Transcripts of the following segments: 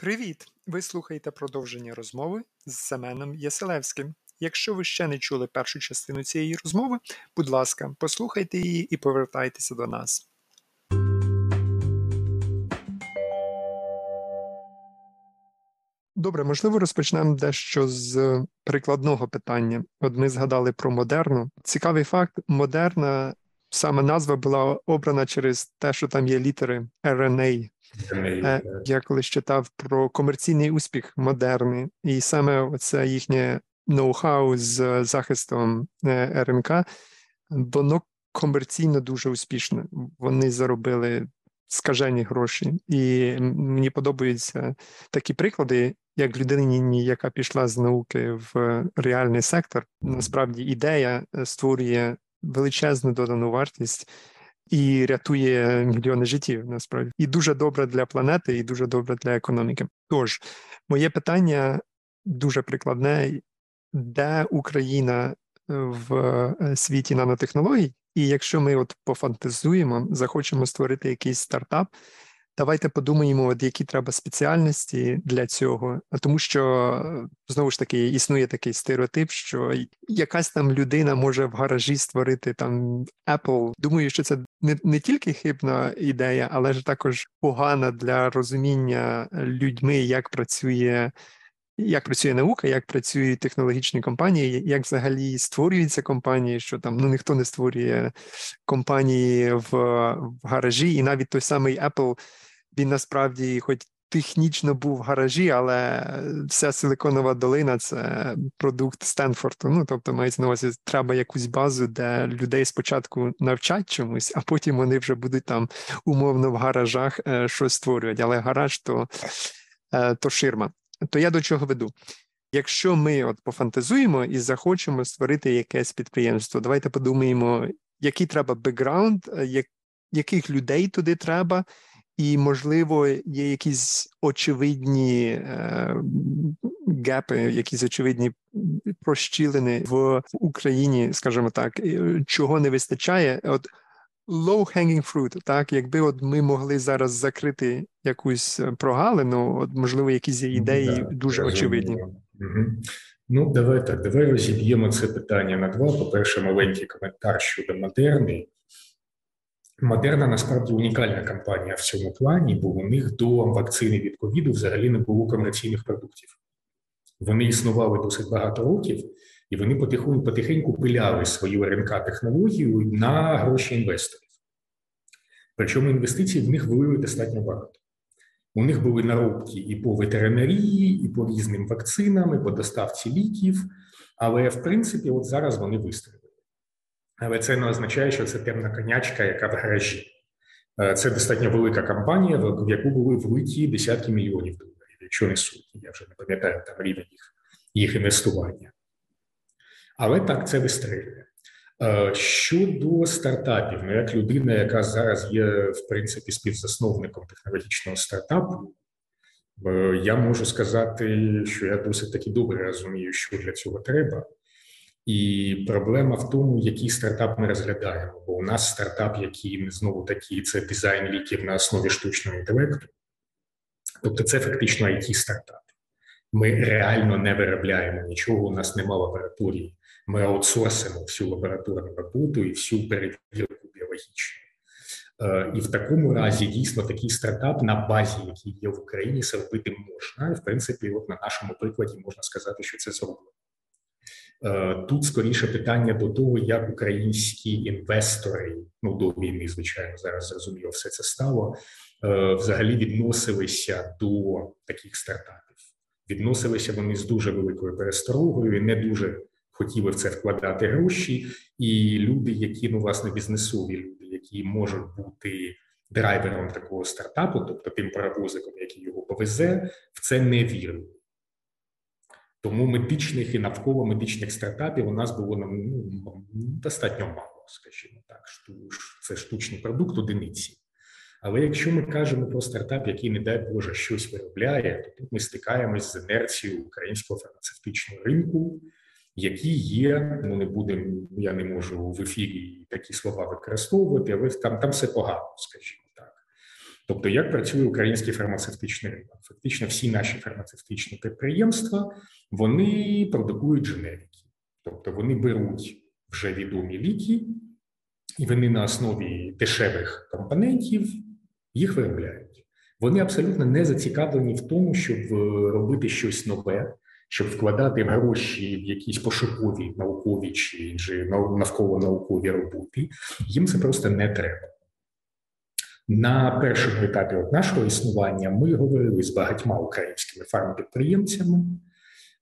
Привіт! Ви слухаєте продовження розмови з Семеном Яселевським. Якщо ви ще не чули першу частину цієї розмови, будь ласка, послухайте її і повертайтеся до нас. Добре, можливо, розпочнемо дещо з прикладного питання. От ми згадали про модерну. Цікавий факт: модерна саме назва була обрана через те, що там є літери RNA. Е, я колись читав про комерційний успіх модерний, і саме оце їхнє ноу-хау з захистом е, РНК, воно комерційно дуже успішне. Вони заробили скажені гроші, і мені подобаються такі приклади, як людині, яка пішла з науки в реальний сектор. Насправді ідея е, створює величезну додану вартість і рятує мільйони життів. Насправді і дуже добре для планети, і дуже добре для економіки. Тож моє питання дуже прикладне: де Україна в е, світі нанотехнологій? І якщо ми от пофантазуємо, захочемо створити якийсь стартап, Давайте подумаємо, от які треба спеціальності для цього, тому що знову ж таки існує такий стереотип, що якась там людина може в гаражі створити там Apple. Думаю, що це не не тільки хибна ідея, але ж також погана для розуміння людьми, як працює. Як працює наука, як працюють технологічні компанії, як взагалі створюються компанії, що там ну ніхто не створює компанії в, в гаражі, і навіть той самий Apple він насправді, хоч технічно був в гаражі, але вся силиконова долина це продукт Стенфорду. Ну тобто, мається на увазі, треба якусь базу, де людей спочатку навчать чомусь, а потім вони вже будуть там умовно в гаражах е, щось створювати. Але гараж то, е, то ширма. То я до чого веду? Якщо ми от пофантазуємо і захочемо створити якесь підприємство, давайте подумаємо, який треба бекграунд, е, яких людей туди треба, і, можливо, є якісь очевидні е, гепи, якісь очевидні прощілини в Україні, скажімо так, чого не вистачає. От low-hanging fruit, так, якби от ми могли зараз закрити якусь прогалину, от можливо, якісь ідеї да, дуже очевидні. Угу. Ну, давай так, давай розіб'ємо це питання на два. По перше, маленький коментар щодо модерни. Модерна насправді унікальна компанія в цьому плані, бо у них до вакцини від ковіду взагалі не було комерційних продуктів. Вони існували досить багато років, і вони потихеньку потихеньку пиляли свою РНК-технологію на гроші інвесторів. Причому інвестицій в них вилили достатньо багато. У них були наробки і по ветеринарії, і по різним вакцинам, і по доставці ліків. Але в принципі, от зараз вони вистрілили. Але це не означає, що це темна конячка, яка в гаражі. Е, це достатньо велика компанія, в яку були влиті десятки мільйонів доларів, якщо не сотні. Я вже не пам'ятаю там рівень їх, їх інвестування. Але так це вистрілює. Е, щодо стартапів, ну як людина, яка зараз є в принципі співзасновником технологічного стартапу, е, я можу сказати, що я досить таки добре розумію, що для цього треба. І проблема в тому, який стартап ми розглядаємо. Бо у нас стартап, який знову таки це дизайн ліків на основі штучного інтелекту, тобто це фактично it стартап. Ми реально не виробляємо нічого. У нас нема лабораторії. Ми аутсорсимо всю лабораторну роботу і всю перевірку біологічну. Е, і в такому разі дійсно такий стартап на базі, який є в Україні, зробити можна. І в принципі, от на нашому прикладі можна сказати, що це зроблено. Е, тут скоріше питання до того, як українські інвестори, ну до війни, звичайно, зараз зрозуміло, все це стало е, взагалі відносилися до таких стартапів. Відносилися вони з дуже великою пересторогою, не дуже хотіли в це вкладати гроші. І люди, які ну власне бізнесові люди, які можуть бути драйвером такого стартапу, тобто тим паровозиком, який його повезе, в це не вірили. Тому медичних і навколо медичних стартапів у нас було ну, достатньо мало, скажімо так. Це штучний продукт одиниці. Але якщо ми кажемо про стартап, який, не дай Боже, щось виробляє, то тут ми стикаємось з інерцією українського фармацевтичного ринку, які є. Ну не будемо, я не можу в ефірі такі слова використовувати, але там там все погано, скажімо. Тобто, як працює український фармацевтичний ринок? Фактично, всі наші фармацевтичні підприємства вони продукують дженерики, тобто вони беруть вже відомі ліки, і вони на основі дешевих компонентів їх виробляють. Вони абсолютно не зацікавлені в тому, щоб е, робити щось нове, щоб вкладати гроші в якісь пошукові наукові чи навколо наукові роботи. Їм це просто не треба. На першому етапі от нашого існування ми говорили з багатьма українськими фармпідприємцями,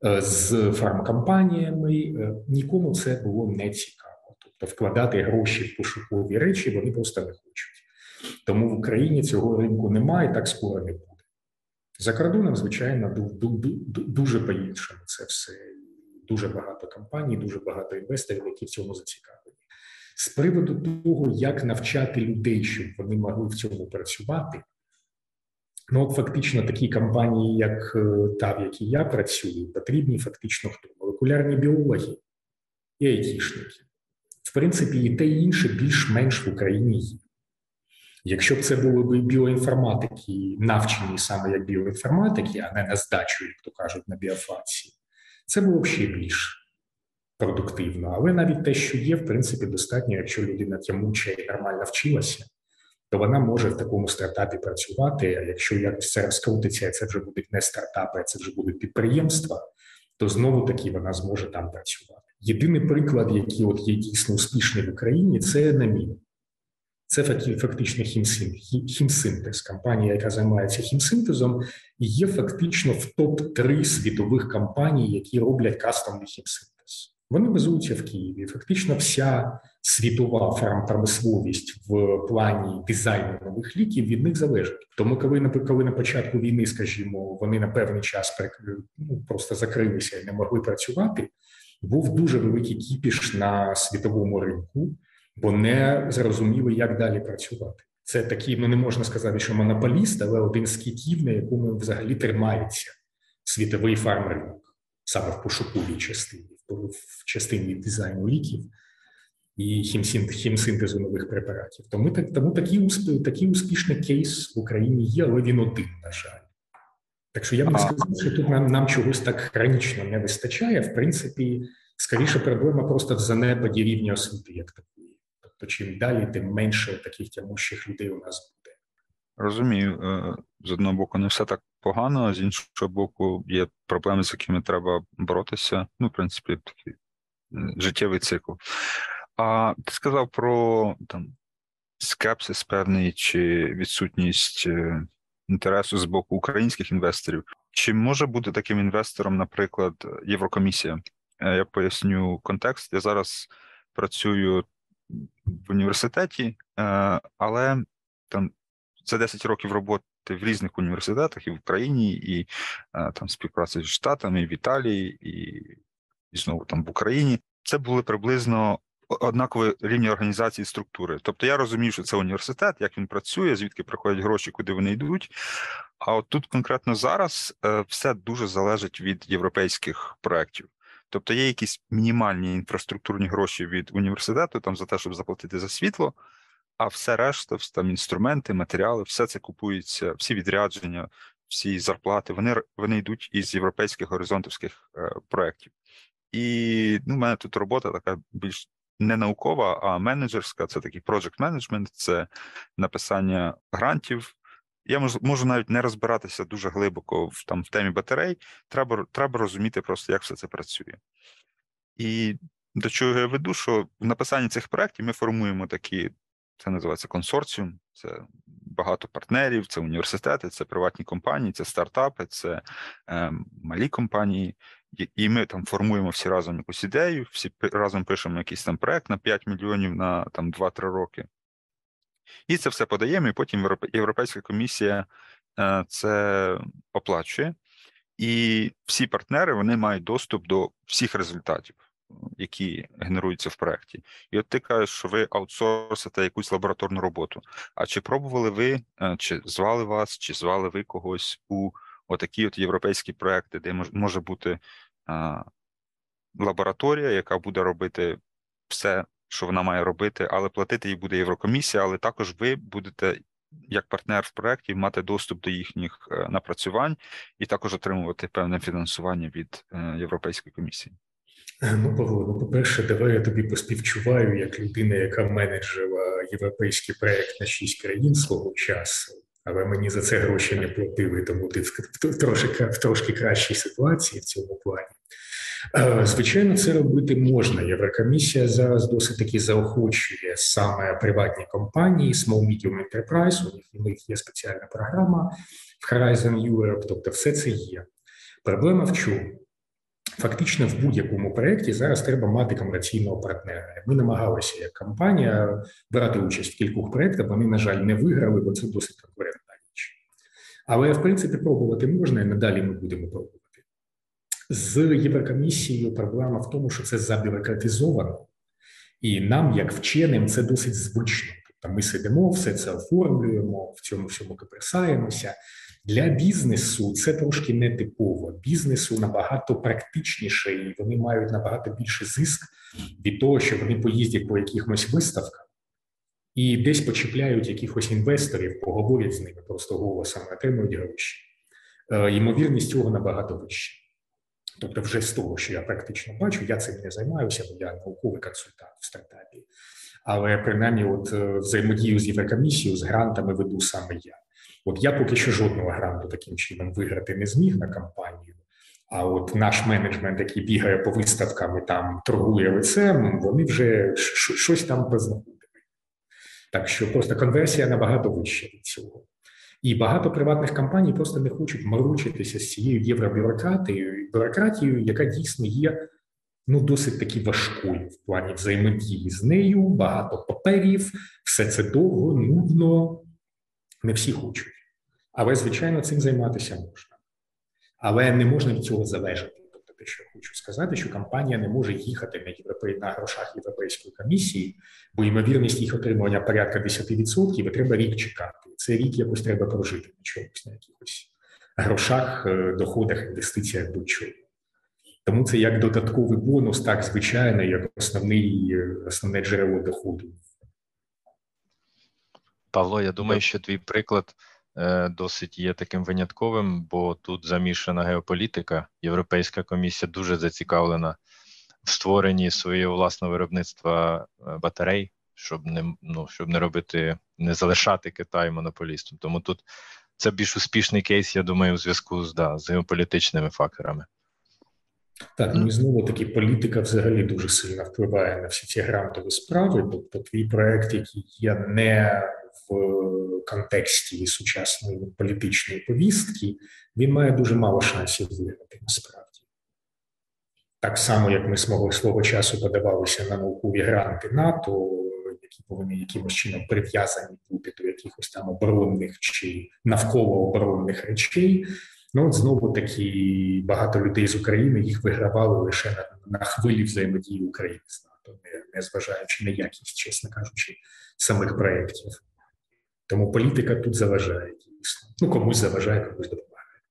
е, з фармкомпаніями. Е, нікому це було не цікаво. Тобто, вкладати гроші в пошукові речі вони просто не хочуть. Тому в Україні цього ринку немає, так скоро не буде. За кордоном, звичайно, дуже по-іншому це все. Дуже багато компаній, дуже багато інвесторів, які в цьому зацікавлені. З приводу того, як навчати людей, щоб вони могли в цьому працювати, ну от фактично такі компанії, як е, та, в якій я працюю, потрібні фактично хто молекулярні біологи і айтішники. В принципі, і те і інше більш-менш в Україні є. Якщо б це були б біоінформатики, навчені саме як біоінформатики, а не на здачу, як то кажуть, на біофації, це було б ще більш продуктивно. Але навіть те, що є, в принципі, достатньо, якщо людина тямуча і нормально вчилася, то вона може в такому стартапі працювати. А якщо якось це розкрутиться, це вже будуть не стартапи, а це вже будуть підприємства, то знову таки вона зможе там працювати. Єдиний приклад, який от є дійсно успішний в Україні, це намін. Це фактично хімсинтез. Компанія, яка займається хімсинтезом, і є фактично в топ 3 світових компаній, які роблять кастомний хімсинтез. Вони базуються в Києві. Фактично, вся світова фармпромисловість в плані дизайну нових ліків від них залежить. Тому, коли коли на початку війни, скажімо, вони на певний час ну, просто закрилися і не могли працювати, був дуже великий кіпіш на світовому ринку бо не зрозуміли, як далі працювати. Це такий, ну не можна сказати, що монополіст, але один з китів, на якому взагалі тримається світовий фармринок, саме в пошуковій частині, в частині дизайну ліків і хімсинтезу нових препаратів. Тому тому такий, такий успішний кейс в Україні є, але він один, на жаль. Так що я б не сказав, що тут нам нам чогось так хронічно не вистачає. В принципі, скоріше проблема просто в занепаді рівня освіти, як так то чим далі, тим менше таких тямущих людей у нас буде. Розумію, е, з одного боку, не все так погано, з іншого боку, є проблеми, з якими треба боротися. Ну, в принципі, такий життєвий цикл. А ти сказав про там скепсис певний чи відсутність е, інтересу з боку українських інвесторів. Чи може бути таким інвестором, наприклад, Єврокомісія? Е, я поясню контекст. Я зараз працюю в університеті, е, але там за 10 років роботи в різних університетах і в Україні, і там співпраці з Штатами, в Італії, і, і знову там в Україні. Це були приблизно однакові рівні організації структури. Тобто я розумів, що це університет, як він працює, звідки приходять гроші, куди вони йдуть. А от тут конкретно зараз е, все дуже залежить від європейських проєктів. Тобто є якісь мінімальні інфраструктурні гроші від університету там за те, щоб заплатити за світло, а все решта, там інструменти, матеріали, все це купується, всі відрядження, всі зарплати, вони вони йдуть із європейських горизонтовських е, проєктів. І ну, в мене тут робота така більш не наукова, а менеджерська. Це такий project management, це написання грантів, я можу можу навіть не розбиратися дуже глибоко в там в темі батарей. Треба треба розуміти просто, як все це працює. І до чого я веду, що в написанні цих проєктів ми формуємо такі, це називається консорціум, це багато партнерів, це університети, це приватні компанії, це стартапи, це е, малі компанії. І ми там формуємо всі разом якусь ідею, всі разом пишемо якийсь там проект на 5 мільйонів на там 2-3 роки. І це все подаємо, і потім Європейська комісія е, це оплачує, і всі партнери вони мають доступ до всіх результатів, які генеруються в проєкті. І от ти кажеш, що ви аутсорсите якусь лабораторну роботу. А чи пробували ви, е, чи звали вас, чи звали ви когось у отакі от європейські проекти, де може бути а, лабораторія, яка буде робити все що вона має робити, але платити їй буде Єврокомісія, але також ви будете як партнер в проєкті мати доступ до їхніх е, напрацювань і також отримувати певне фінансування від е, Європейської комісії. Ну, Павло, ну, по-перше, давай я тобі поспівчуваю як людина, яка менеджила європейський проект на шість країн свого часу, але мені за це гроші не платили, тому ти в трошки, в трошки кращій ситуації в цьому плані. Е, звичайно, це робити можна. Єврокомісія зараз досить таки заохочує саме приватні компанії, Small Medium Enterprise, у них, у них є спеціальна програма в Horizon Europe, тобто все це є. Проблема в чому? Фактично, в будь-якому проєкті зараз треба мати комерційного партнера. Ми намагалися як компанія брати участь в кількох проєктах. Вони, на жаль, не виграли, бо це досить конкурентна річ. Але в принципі пробувати можна, і надалі ми будемо пробувати. З Єврокомісією проблема в тому, що це забюрократизовано, і нам, як вченим, це досить звично. Тобто ми сидимо, все це оформлюємо, в цьому всьому каперсаємося. Для бізнесу це трошки нетипово. Бізнесу набагато практичніше, і вони мають набагато більше зиск від того, що вони поїздять по якихось виставках і десь почіпляють якихось інвесторів, поговорять з ними просто голосом, отримують гроші. Е, ймовірність цього набагато вища. Тобто, вже з того, що я практично бачу, я цим не займаюся, бо я науковий консультант в стартапі. Але принаймні, от е, взаємодію з Єврокомісією, з грантами веду саме я. От я поки що жодного гранту таким чином виграти не зміг на кампанію. А от наш менеджмент, який бігає по виставкам і там торгує лицем, вони вже щось там познаходили. Так що просто конверсія набагато вища від цього. І багато приватних компаній просто не хочуть морочитися з цією євробюрократією, бюрократією, яка дійсно є ну досить таки важкою в плані взаємодії з нею. Багато паперів, все це довго, нудно. Не всі хочуть. Але, звичайно, цим займатися можна. Але не можна від цього залежати. Тобто, те, що я хочу сказати, що компанія не може їхати на європей... на грошах Європейської комісії, бо ймовірність їх отримання порядка 10%, і треба рік чекати. Це рік якось треба прожити на чомусь, на якихось грошах, е, доходах, інвестиціях до чого. Тому це як додатковий бонус, так звичайно, як основний, е, основне джерело доходу. Павло, я думаю, що твій приклад досить є таким винятковим, бо тут замішана геополітика. Європейська комісія дуже зацікавлена в створенні свого власного виробництва батарей щоб не ну, щоб не робити, не залишати Китай монополістом. Тому тут це більш успішний кейс, я думаю, у зв'язку з да, з геополітичними факторами. Так, ну і знову таки політика взагалі дуже сильно впливає на всі ці грантові справи. Тобто, твій проект, який є не в контексті сучасної політичної повістки, він має дуже мало шансів виграти насправді. Так само, як ми свого свого часу подавалися на наукові гранти НАТО, які повинні якимось чином прив'язані бути до якихось там оборонних чи навколо оборонних речей. Ну от знову таки багато людей з України їх вигравали лише на, на хвилі взаємодії України з НАТО, не, не зважаючи на якість, чесно кажучи, самих проєктів. Тому політика тут заважає дійсно. Ну комусь заважає, комусь допомагає.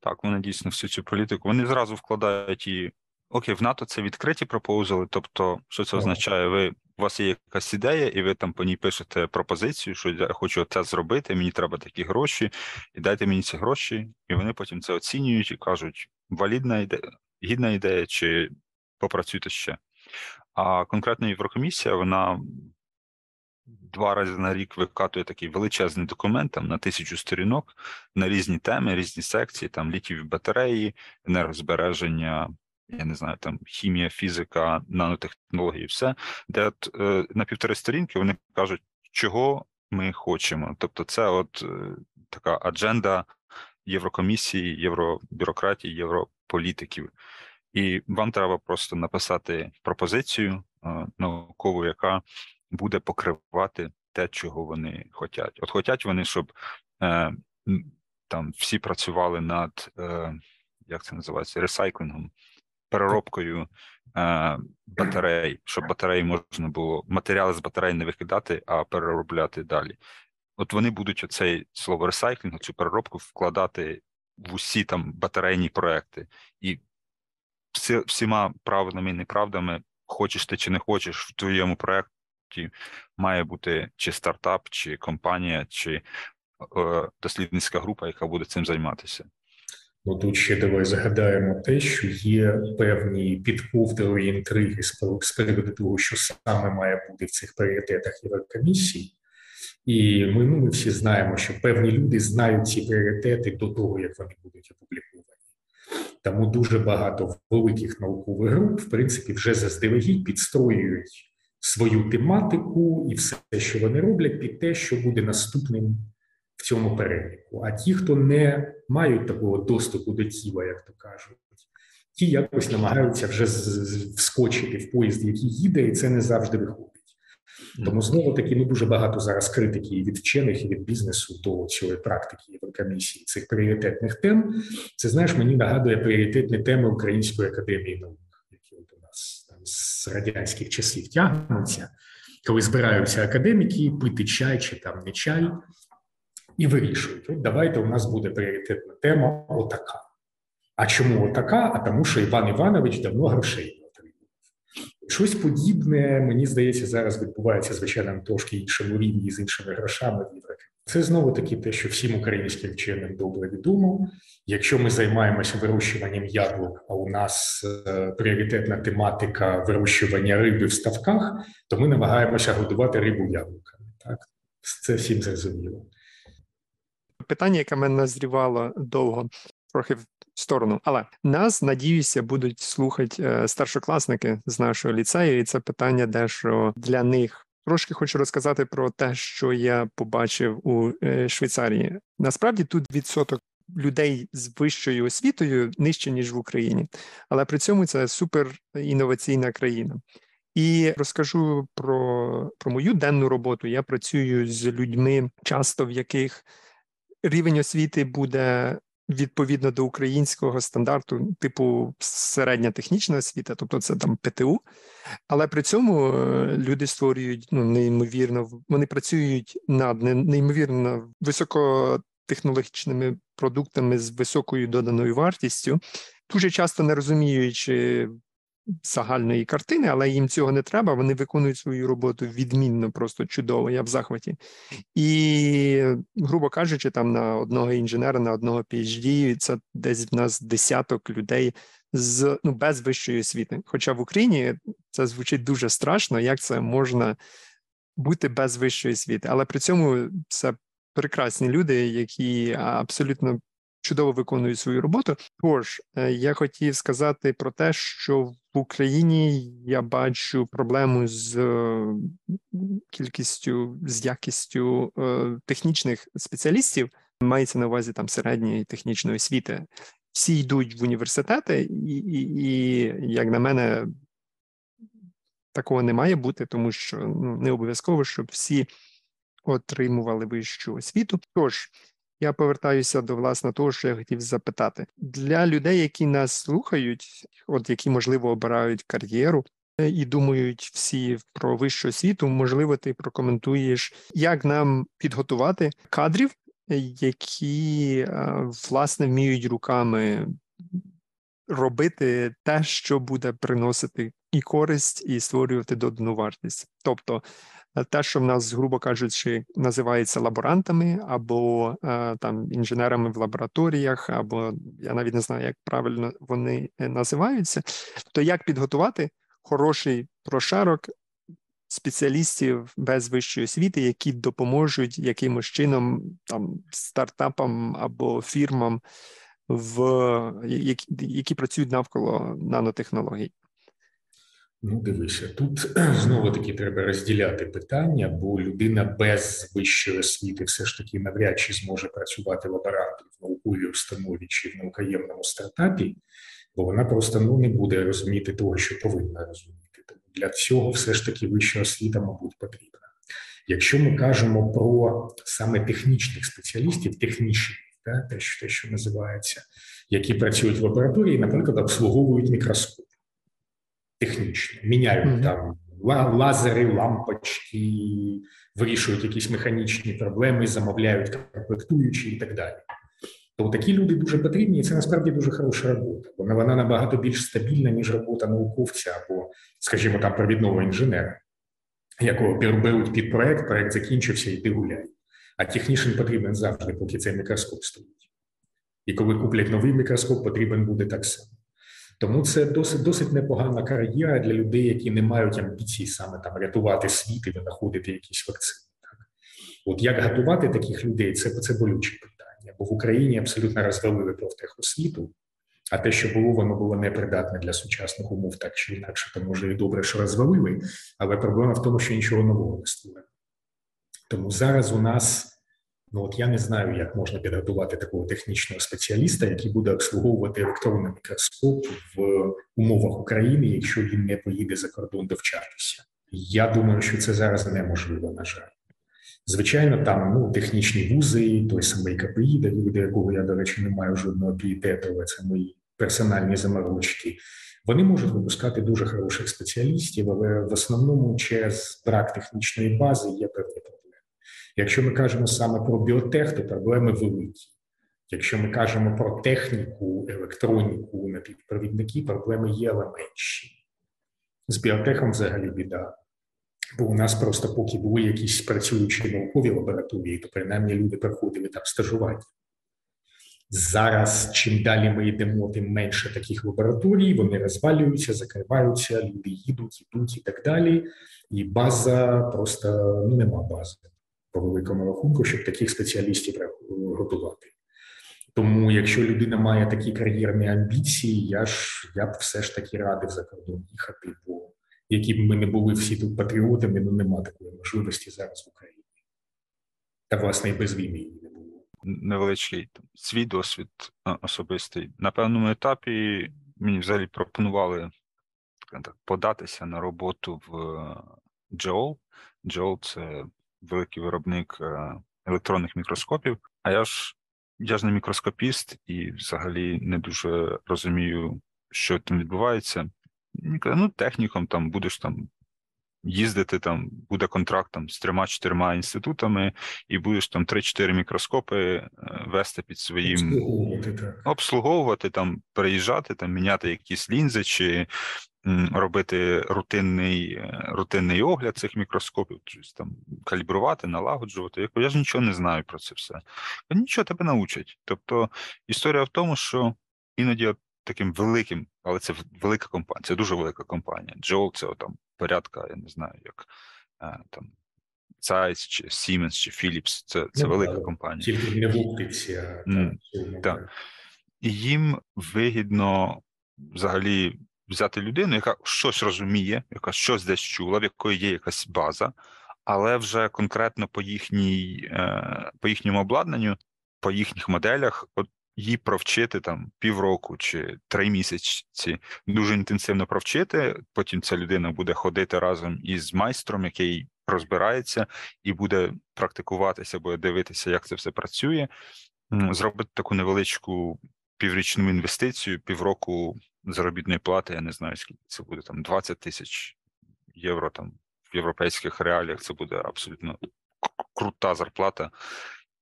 Так, вони дійсно всю цю політику. Вони зразу вкладають і окей, в НАТО це відкриті пропозали. Тобто, що це означає? Ви у вас є якась ідея, і ви там по ній пишете пропозицію, що я хочу це зробити, мені треба такі гроші, і дайте мені ці гроші, і вони потім це оцінюють і кажуть, валідна ідея, гідна ідея, чи попрацюйте ще. А конкретно Єврокомісія, вона два рази на рік викатує такий величезний документ там на тисячу сторінок на різні теми, різні секції, там літіві батареї, енергозбереження я не знаю, там хімія, фізика, нанотехнології, все, де от е, на півтори сторінки вони кажуть, чого ми хочемо. Тобто, це от е, така адженда Єврокомісії, євробюрократії, європолітиків. І вам треба просто написати пропозицію е, наукову, яка буде покривати те, чого вони хочуть. От хочуть вони, щоб е, там всі працювали над, е, як це називається, ресайклингом переробкою е, батарей, щоб батареї можна було матеріали з батарей не викидати, а переробляти далі. От вони будуть оцей слово ресайклінг, цю переробку вкладати в усі там батарейні проекти, і всі, всіма правдами і неправдами, хочеш ти чи не хочеш, в твоєму проект, тоді має бути чи стартап, чи компанія, чи е, дослідницька група, яка буде цим займатися. Ну тут ще давай згадаємо те, що є певні підковдові інтриги з приводу того, що саме має бути в цих пріоритетах Єврокомісії. І ми, ну, ми всі знаємо, що певні люди знають ці пріоритети до того, як вони будуть опубліковані. Тому дуже багато великих наукових груп, в принципі, вже заздалегідь підстроюють свою тематику і все, що вони роблять, під те, що буде наступним в цьому переліку. А ті, хто не мають такого доступу до тіла, як то кажуть, ті якось намагаються вже вскочити в поїзд, який їде, і це не завжди виходить. Тому знову таки ну дуже багато зараз критики і від вчених і від бізнесу до цієї практики Єврокомісії цих пріоритетних тем. Це знаєш, мені нагадує пріоритетні теми Української академії наук, які от у нас там з радянських часів тягнуться, коли збираються академіки пити чай чи там не чай, і вирішують: давайте у нас буде пріоритетна тема отака. А чому отака? А тому, що Іван Іванович давно грошей Щось подібне, мені здається, зараз відбувається звичайно трошки іншому рівні з іншими грошами в. Це знову таки те, що всім українським вченим добре відомо. Якщо ми займаємося вирощуванням яблук, а у нас е, пріоритетна тематика вирощування риби в ставках, то ми намагаємося годувати рибу яблуками. Так це всім зрозуміло. Питання, яке мене назрівало довго, трохи в сторону. Але нас, надіюся, будуть слухати е, старшокласники з нашого ліцею, і це питання дещо для них. Трошки хочу розказати про те, що я побачив у е, Швейцарії. Насправді тут відсоток людей з вищою освітою нижче ніж в Україні, але при цьому це супер інноваційна країна. І розкажу про, про мою денну роботу. Я працюю з людьми, часто в яких рівень освіти буде відповідно до українського стандарту, типу середня технічна освіта, тобто це там ПТУ, але при цьому е, люди створюють ну, неймовірно, вони працюють над неймовірно високотехнологічними продуктами з високою доданою вартістю, дуже часто не розуміючи загальної картини, але їм цього не треба. Вони виконують свою роботу відмінно, просто чудово. Я в захваті. І, грубо кажучи, там на одного інженера, на одного PhD, це десь в нас десяток людей з ну без вищої освіти. Хоча в Україні це звучить дуже страшно, як це можна бути без вищої освіти, але при цьому це прекрасні люди, які абсолютно чудово виконують свою роботу. Тож е, я хотів сказати про те, що Україні я бачу проблему з е, кількістю з якістю е, технічних спеціалістів. Мається на увазі там середньої технічної освіти. Всі йдуть в університети, і, і, і як на мене, такого не має бути, тому що ну, не обов'язково, щоб всі отримували вищу освіту. Тож я повертаюся до власне того, що я хотів запитати для людей, які нас слухають, от які можливо обирають кар'єру. І думають всі про вищу освіту, можливо, ти прокоментуєш, як нам підготувати кадрів, які власне вміють руками робити те, що буде приносити і користь, і створювати додану вартість. Тобто те, що в нас, грубо кажучи, називається лаборантами або е, там інженерами в лабораторіях, або я навіть не знаю, як правильно вони е, називаються, то як підготувати хороший прошарок спеціалістів без вищої освіти, які допоможуть якимось чином там стартапам або фірмам, в які, які працюють навколо нанотехнологій. Ну, дивися, тут знову таки треба розділяти питання, бо людина без вищої освіти все ж таки навряд чи зможе працювати лаборантом в науковій установі чи в наукоємному стартапі, бо вона просто ну не буде розуміти того, що повинна розуміти. Тому для цього все ж таки вища освіта, мабуть, потрібна. Якщо ми кажемо про саме технічних спеціалістів, технічних, те, що те, що називається, які працюють в лабораторії, наприклад, обслуговують мікроскоп технічно, міняють mm-hmm. там лазери, лампочки, вирішують якісь механічні проблеми, замовляють комплектуючі і так далі. То такі люди дуже потрібні, і це насправді дуже хороша робота. Вона вона набагато більш стабільна, ніж робота науковця або, скажімо, там провідного інженера. якого беруть під проект, проект закінчився, і ти гуляй. А технічний потрібен завжди, поки цей мікроскоп стоїть. І коли куплять новий мікроскоп, потрібен буде так само. Тому це досить досить непогана кар'єра для людей, які не мають амбіцій саме там рятувати світ і винаходити якісь вакцини. Так? От як готувати таких людей, це це болюче питання. Бо в Україні абсолютно розвалили профтехосвіту, а те, що було, воно було непридатне для сучасних умов, так чи інакше, то може і добре, що розвалили, але проблема в тому, що нічого нового не створено. Тому зараз у нас. Ну от я не знаю, як можна підготувати такого технічного спеціаліста, який буде обслуговувати електронний мікроскоп в умовах України, якщо він не поїде за кордон довчатися. Я думаю, що це зараз неможливо, на жаль. Звичайно, там ну, технічні вузи, той самий КПІ, до якого я, до речі, не маю жодного пієтету, але це мої персональні заморочки. Вони можуть випускати дуже хороших спеціалістів, але в основному через брак технічної бази є певні проблеми. Якщо ми кажемо саме про біотех, то проблеми великі. Якщо ми кажемо про техніку, електроніку, напівпровідники, проблеми є, але менші. З біотехом взагалі біда. Бо у нас просто поки були якісь працюючі наукові лабораторії, то принаймні люди приходили там стажувати. Зараз, чим далі ми йдемо, тим менше таких лабораторій, вони розвалюються, закриваються, люди їдуть, йдуть і так далі. І база просто ну нема бази по великому рахунку, щоб таких спеціалістів готувати. Тому, якщо людина має такі кар'єрні амбіції, я ж я б все ж таки радив за кордон їхати, бо які б ми не були всі тут патріотами, ну нема такої можливості зараз в Україні. Та, власне, і без війни її не було. Невеличкий свій досвід особистий. На певному етапі мені взагалі пропонували так, податися на роботу в Джеол. Джеол це великий виробник е, електронних мікроскопів. А я ж я ж не мікроскопіст і взагалі не дуже розумію, що там відбувається. Ну, техніком там будеш там їздити, там буде контракт там з трьома-чотирма інститутами, і будеш там три-чотири мікроскопи е, вести під своїм обслуговувати, обслуговувати там, переїжджати, там міняти якісь лінзи чи робити рутинний е, рутинний огляд цих мікроскопів, щось там калібрувати, налагоджувати. Я ж нічого не знаю про це все. Нічого тебе научать. Тобто історія в тому, що іноді таким великим, але це велика компанія, це дуже велика компанія. Джол це там порядка, я не знаю, як е, там. Zeiss, чи Siemens, чи Philips, це це ну, велика так, компанія. Тільки не в оптиці, а mm, так. І їм вигідно взагалі взяти людину, яка щось розуміє, яка щось десь чула, в якої є якась база, але вже конкретно по їхній, е, по їхньому обладнанню, по їхніх моделях, от її провчити там півроку чи три місяці, дуже інтенсивно провчити. Потім ця людина буде ходити разом із майстром, який розбирається, і буде практикуватися, буде дивитися, як це все працює. Зробити таку невеличку піврічну інвестицію, півроку заробітної плати, я не знаю, скільки це буде там 20 тисяч євро там в європейських реаліях. Це буде абсолютно крута зарплата.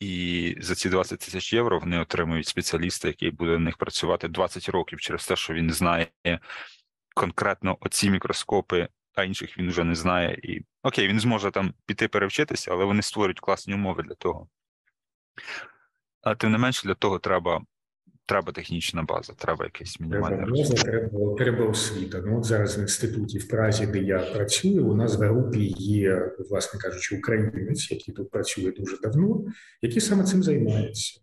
І за ці 20 тисяч євро вони отримують спеціаліста, який буде на них працювати 20 років через те, що він знає конкретно оці мікроскопи, а інших він вже не знає. І окей, він зможе там піти перевчитися, але вони створюють класні умови для того. А тим не менше, для того треба треба технічна база, треба якийсь мінімальний Треба база, треба, треба освіта. Ну от зараз в інституті в Празі, де я працюю, у нас в групі є, власне кажучи, українець, який тут працює дуже давно, який саме цим займається.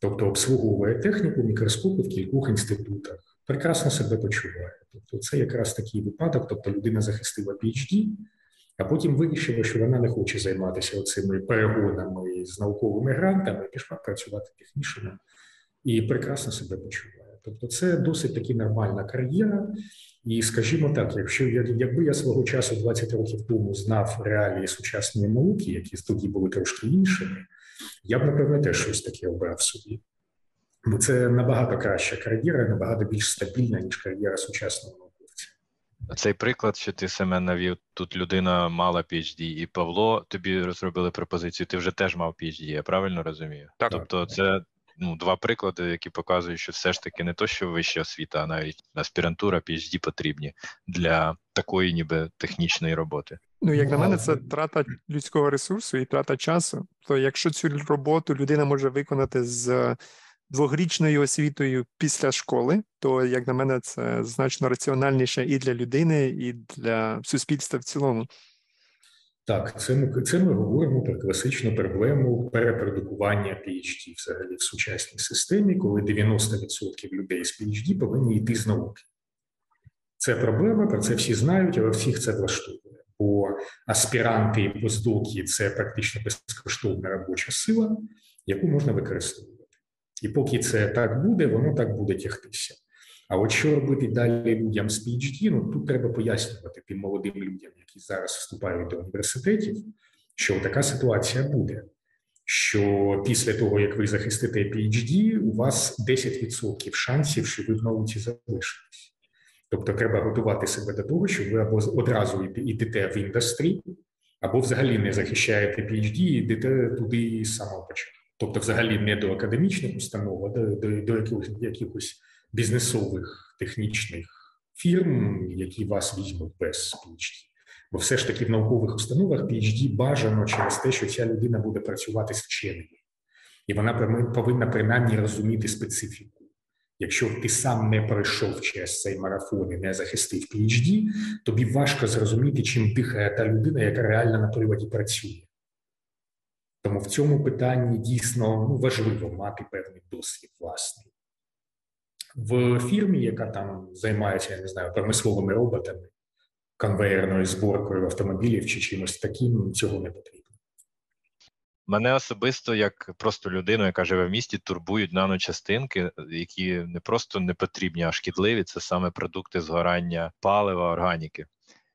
Тобто обслуговує техніку, мікроскопи в кількох інститутах, прекрасно себе почуває. Тобто, це якраз такий випадок, тобто людина захистила PhD, а потім вирішила, що вона не хоче займатися цими перегонами з науковими грантами, пішла працювати технічно і прекрасно себе почуває. Тобто, це досить таки нормальна кар'єра. І скажімо так, якщо я якби я свого часу 20 років тому знав реалії сучасної науки, які тоді були трошки іншими, я б напевно теж щось таке обрав собі. Бо це набагато краща кар'єра, набагато більш стабільна, ніж кар'єра сучасного науковця. Цей приклад, що ти Семен навів, тут людина мала PhD, і Павло тобі розробили пропозицію. Ти вже теж мав PhD, я правильно розумію? Так. Тобто, це ну, два приклади, які показують, що все ж таки не то, що вища освіта, а навіть аспірантура, PhD потрібні для такої, ніби технічної роботи. Ну, як на мене, це трата людського ресурсу і трата часу. То якщо цю роботу людина може виконати з двохрічною освітою після школи, то, як на мене, це значно раціональніше і для людини, і для суспільства в цілому. Так, це ми це ми говоримо про класичну проблему перепродукування PHD взагалі в сучасній системі, коли 90% людей з PHD повинні йти з науки. Це проблема, про це всі знають, але всіх це влаштовує. Бо аспіранти і постдоки – це практично безкоштовна робоча сила, яку можна використовувати. І поки це так буде, воно так буде тягтися. А от що робити далі людям з PHD, ну тут треба пояснювати тим молодим людям, які зараз вступають до університетів, що така ситуація буде. Що після того, як ви захистите PHD, у вас 10% шансів, що ви в науці залишитесь. Тобто, треба готувати себе до того, що ви або одразу йдете в індустрі, або взагалі не захищаєте PHD і йдете туди з самого початку. Тобто, взагалі не до академічних установ, а до, до, до якихось, якихось бізнесових технічних фірм, які вас візьмуть без PHD. Бо все ж таки в наукових установах PHD бажано через те, що ця людина буде працювати з вченими, і вона повинна принаймні розуміти специфіку. Якщо ти сам не пройшов через цей марафон і не захистив PHD, тобі важко зрозуміти, чим дихає та людина, яка реально на приводі працює. Тому в цьому питанні дійсно ну, важливо мати певний досвід власний. В фірмі, яка там займається, я не знаю, промисловими роботами, конвейерною зборкою автомобілів чи чимось таким, цього не потрібно. Мене особисто, як просто людину, яка живе в місті, турбують наночастинки, які не просто не потрібні, а шкідливі. Це саме продукти згорання палива, органіки.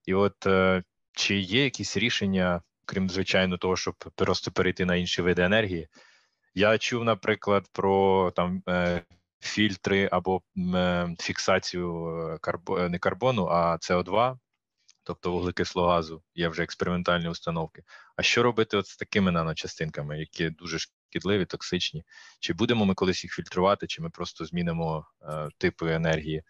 І от е, чи є якісь рішення крім звичайно того, щоб просто перейти на інші види енергії. Я чув, наприклад, про там е, фільтри або е, фіксацію е, карбо, не карбону, а СО2, тобто вуглекислого газу, є вже експериментальні установки. А що робити от з такими наночастинками, які дуже шкідливі, токсичні? Чи будемо ми колись їх фільтрувати, чи ми просто змінимо е, типи енергії?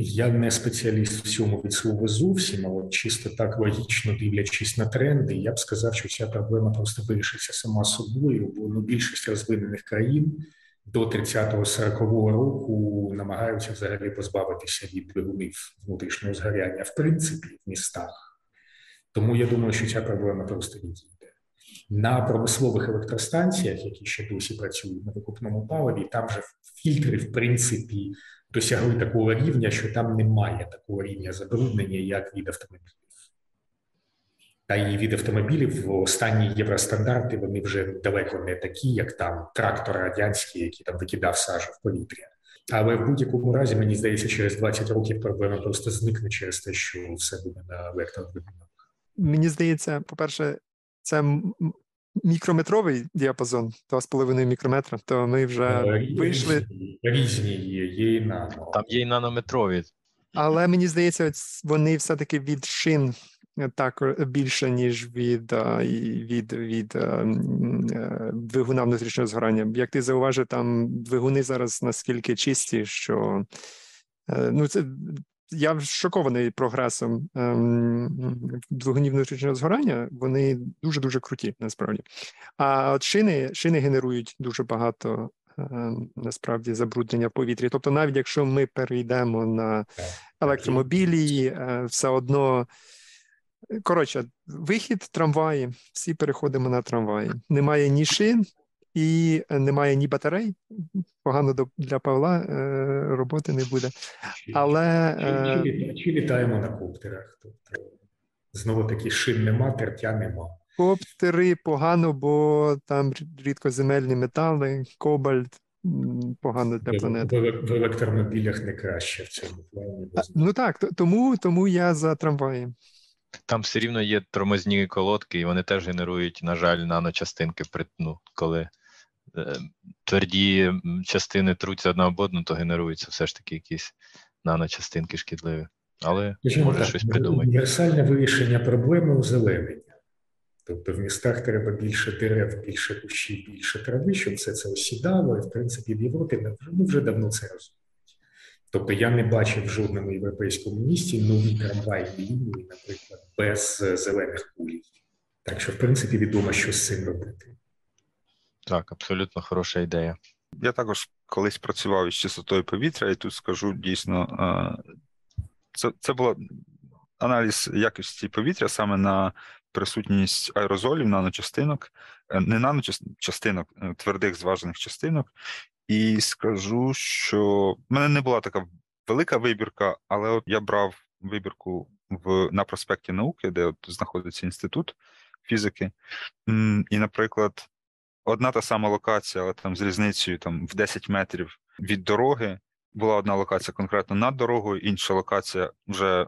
Я не спеціаліст в цьому від слова зовсім, але чисто так логічно дивлячись на тренди, я б сказав, що ця проблема просто вирішиться сама собою, бо ну, більшість розвинених країн до 30-40 року намагаються взагалі позбавитися від двигунів внутрішнього згоряння, в принципі, в містах. Тому я думаю, що ця проблема просто відійде. На промислових електростанціях, які ще досі працюють на викупному паливі, там же фільтри, в принципі досягли такого рівня, що там немає такого рівня забруднення, як від автомобілів. Та і від автомобілів останні євростандарти вони вже далеко не такі, як там трактор радянський, який там викидав сажу в повітря. Але в будь-якому разі, мені здається, через 20 років проблема просто зникне через те, що все буде на електродвигунах. Мені здається, по-перше, це мікрометровий діапазон, 2,5 мікрометра, то ми вже е, вийшли. Різні є, є і нано. Там є і нанометрові. Але мені здається, вони все-таки від шин так більше, ніж від від, від е, двигуна внутрішнього згорання. Як ти зауважив, там двигуни зараз наскільки чисті, що е, ну це я шокований прогресом ем, двигунів внутрішнього згорання. Вони дуже дуже круті, насправді. А от шини шини генерують дуже багато ем, насправді забруднення в повітрі. Тобто, навіть якщо ми перейдемо на електромобілі, е, все одно. Коротше, вихід трамваї, всі переходимо на трамваї. Немає ні шин, і немає ні батарей. Погано для Павла е, роботи не буде. Але чи, чи, чи, чи літаємо на коптерах? Тобто знову таки шин нема, тертя нема. Коптери погано, бо там рідкоземельні метали, кобальт. Погано для планети. В електромобілях не краще в цьому плані. Ну так, тому тому я за трамваї. Там все рівно є тормозні колодки, і вони теж генерують, на жаль, наночастинки, ну, коли Е, тверді частини труться одна об одну, то генеруються все ж таки якісь наночастинки шкідливі. Але Скажімо може так, щось придумати. Універсальне вирішення проблеми озеленення. Тобто в містах треба більше дерев, більше кущів, більше трави, щоб все це осідало. І в принципі в Європі ну, вже давно це розуміють. Тобто я не бачив в жодному європейському місті нові трамвайні лінії, наприклад, без зелених кулій. Так що, в принципі, відомо, що з цим робити. Так, абсолютно хороша ідея. Я також колись працював із чистотою повітря, і тут скажу дійсно, це це було аналіз якості повітря саме на присутність аерозолів, наночастинок, е, не наночастинок, е, твердих зважених частинок. І скажу, що в мене не була така велика вибірка, але от я брав вибірку в на проспекті науки, де от знаходиться інститут фізики. І, наприклад, одна та сама локація, але там з різницею там в 10 метрів від дороги. Була одна локація конкретно над дорогою, інша локація вже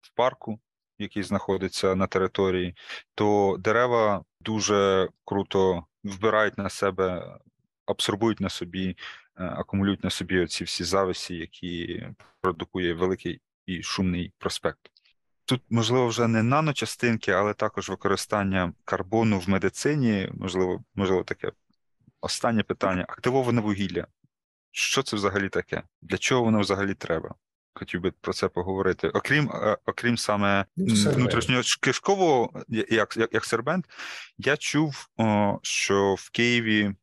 в парку, який знаходиться на території, то дерева дуже круто вбирають на себе, абсорбують на собі, е, акумулюють на собі оці всі зависі, які продукує великий і шумний проспект. Тут, можливо, вже не наночастинки, але також використання карбону в медицині, можливо, можливо, таке останнє питання: активоване вугілля. Що це взагалі таке? Для чого воно взагалі треба? Хотів би про це поговорити. Окрім е, окрім саме ну, внутрішнього кишкового, як як, як сербент, я чув, о, що в Києві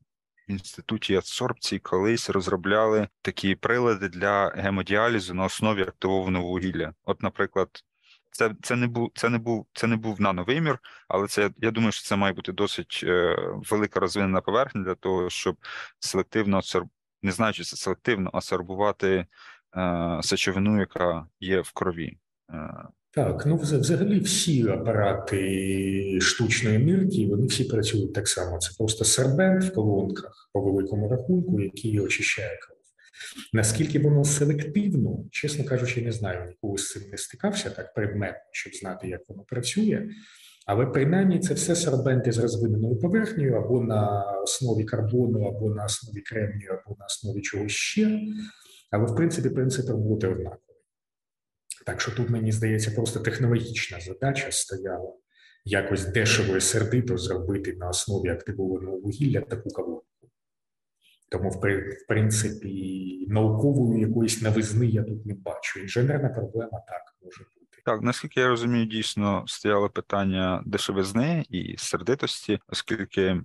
інституті адсорбції колись розробляли такі прилади для гемодіалізу на основі активованого вугілля. От, наприклад, це це не був це не був це не був нановимір, але це я думаю, що це має бути досить е, велика розвинена поверхня для того, щоб селективно не знаю, чи це селективно асорбувати е, сечовину, яка є в крові. Е. Так, ну взагалі всі апарати штучної енергії, вони всі працюють так само. Це просто сербент в колонках по великому рахунку, який очищає кров. Наскільки воно селективно, чесно кажучи, не знаю, ніколи з цим не стикався так предметно, щоб знати, як воно працює. Але принаймні це все сорбенти з розвиненою поверхнею або на основі карбону, або на основі кремнію, або на основі чогось ще. Але в принципі принцип роботи однаковий. Так що тут, мені здається, просто технологічна задача стояла якось дешево і сердито зробити на основі активованого вугілля таку колонку. Тому, в принципі, наукової якоїсь новизни я тут не бачу. Інженерна проблема так може бути. Так, наскільки я розумію, дійсно стояло питання дешевизни і сердитості, оскільки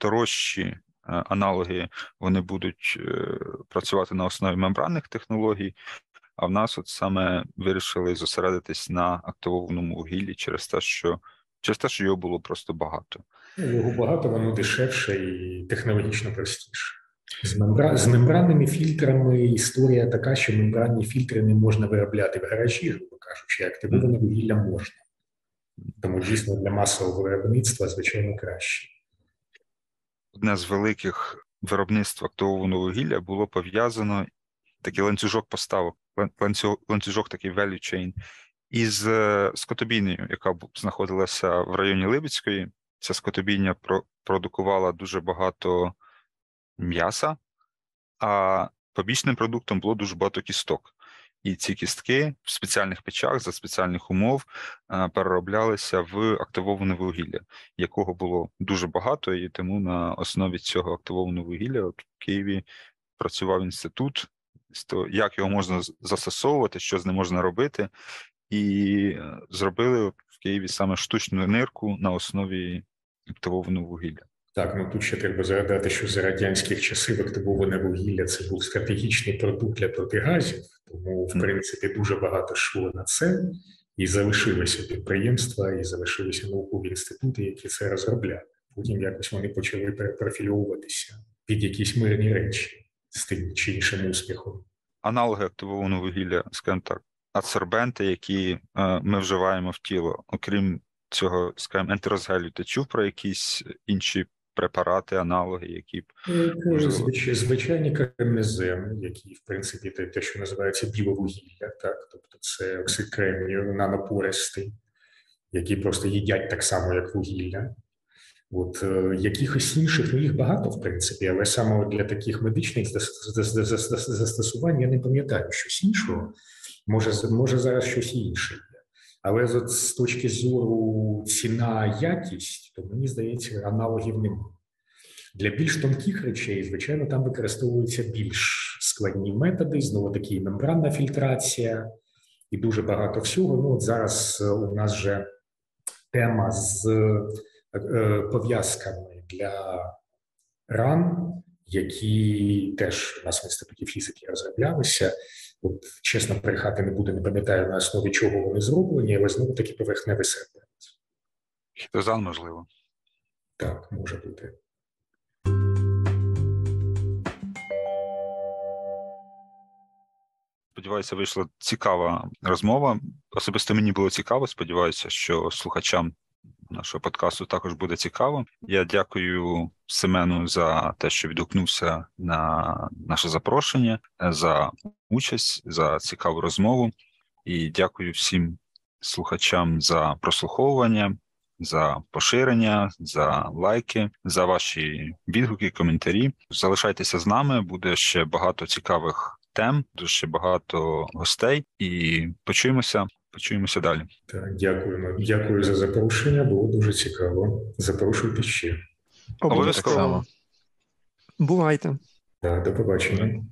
дорожчі е, аналоги вони будуть е, працювати на основі мембранних технологій. А в нас от саме вирішили зосередитись на активованому вугіллі через те, що через те, що його було просто багато. Ну, його багато, воно дешевше і технологічно простіше. З мембра... з мембранними фільтрами історія така, що мембранні фільтри не можна виробляти в гаражі, грубо кажучи, активоване вугілля можна. Тому дійсно для масового виробництва, звичайно, краще. Одне з великих виробництв активованого вугілля було пов'язано такий ланцюжок поставок, ланцюжок такий value chain, із е, скотобійнею, яка знаходилася в районі Либецької. Ця скотобійня продукувала дуже багато м'яса, а побічним продуктом було дуже багато кісток. І ці кістки в спеціальних печах за спеціальних умов е, перероблялися в активоване вугілля, якого було дуже багато, і тому на основі цього активованого вугілля от в Києві працював інститут, як його можна застосовувати, що з ним можна робити, і е, зробили в Києві саме штучну нирку на основі активованого вугілля. Так, ну тут ще треба згадати, що за радянських часів активоване вугілля це був стратегічний продукт для протигазів, тому в принципі дуже багато йшло на це, і залишилися підприємства, і залишилися наукові інститути, які це розробляли. Потім якось вони почали перепрофільовуватися під якісь мирні речі з тим чи іншим успіхом. Аналоги активованого вугілля, скажімо так, адсорбенти, які е, ми вживаємо в тіло, окрім цього, скажімо, ентерозгелю, ти чув про якісь інші препарати, аналоги, які б можливо... звичайні карнезем, які в принципі те, те, що називається біловугілля, так тобто це оксид кремнію, нанопористий, які просто їдять так само, як вугілля. От е, якихось інших, ну їх багато, в принципі, але саме для таких медичних застосувань я не пам'ятаю щось іншого. Може, може зараз щось інше. є. Але з точки зору ціна якість, то мені здається, аналогів немає. Для більш тонких речей, звичайно, там використовуються більш складні методи, знову таки мембранна фільтрація, і дуже багато всього. Ну, от зараз е, у нас же тема з пов'язками для ран, які теж у нас в інституті фізики розроблялися. От чесно брехати не буду, не пам'ятаю на основі чого вони зроблені, але знову таки поверхневий сервер. Хітозан, можливо. Так, може бути. Сподіваюся, вийшла цікава розмова. Особисто мені було цікаво. Сподіваюся, що слухачам нашого подкасту також буде цікаво. Я дякую Семену за те, що відгукнувся на наше запрошення, за участь, за цікаву розмову. І дякую всім слухачам за прослуховування, за поширення, за лайки, за ваші відгуки, коментарі. Залишайтеся з нами, буде ще багато цікавих тем, дуже багато гостей, і почуємося. Почуємося далі. Так, дякуємо. Дякую за запрошення. Було дуже цікаво. Запрошуйте ще. Обов'язково. Бувайте. Так, до побачення.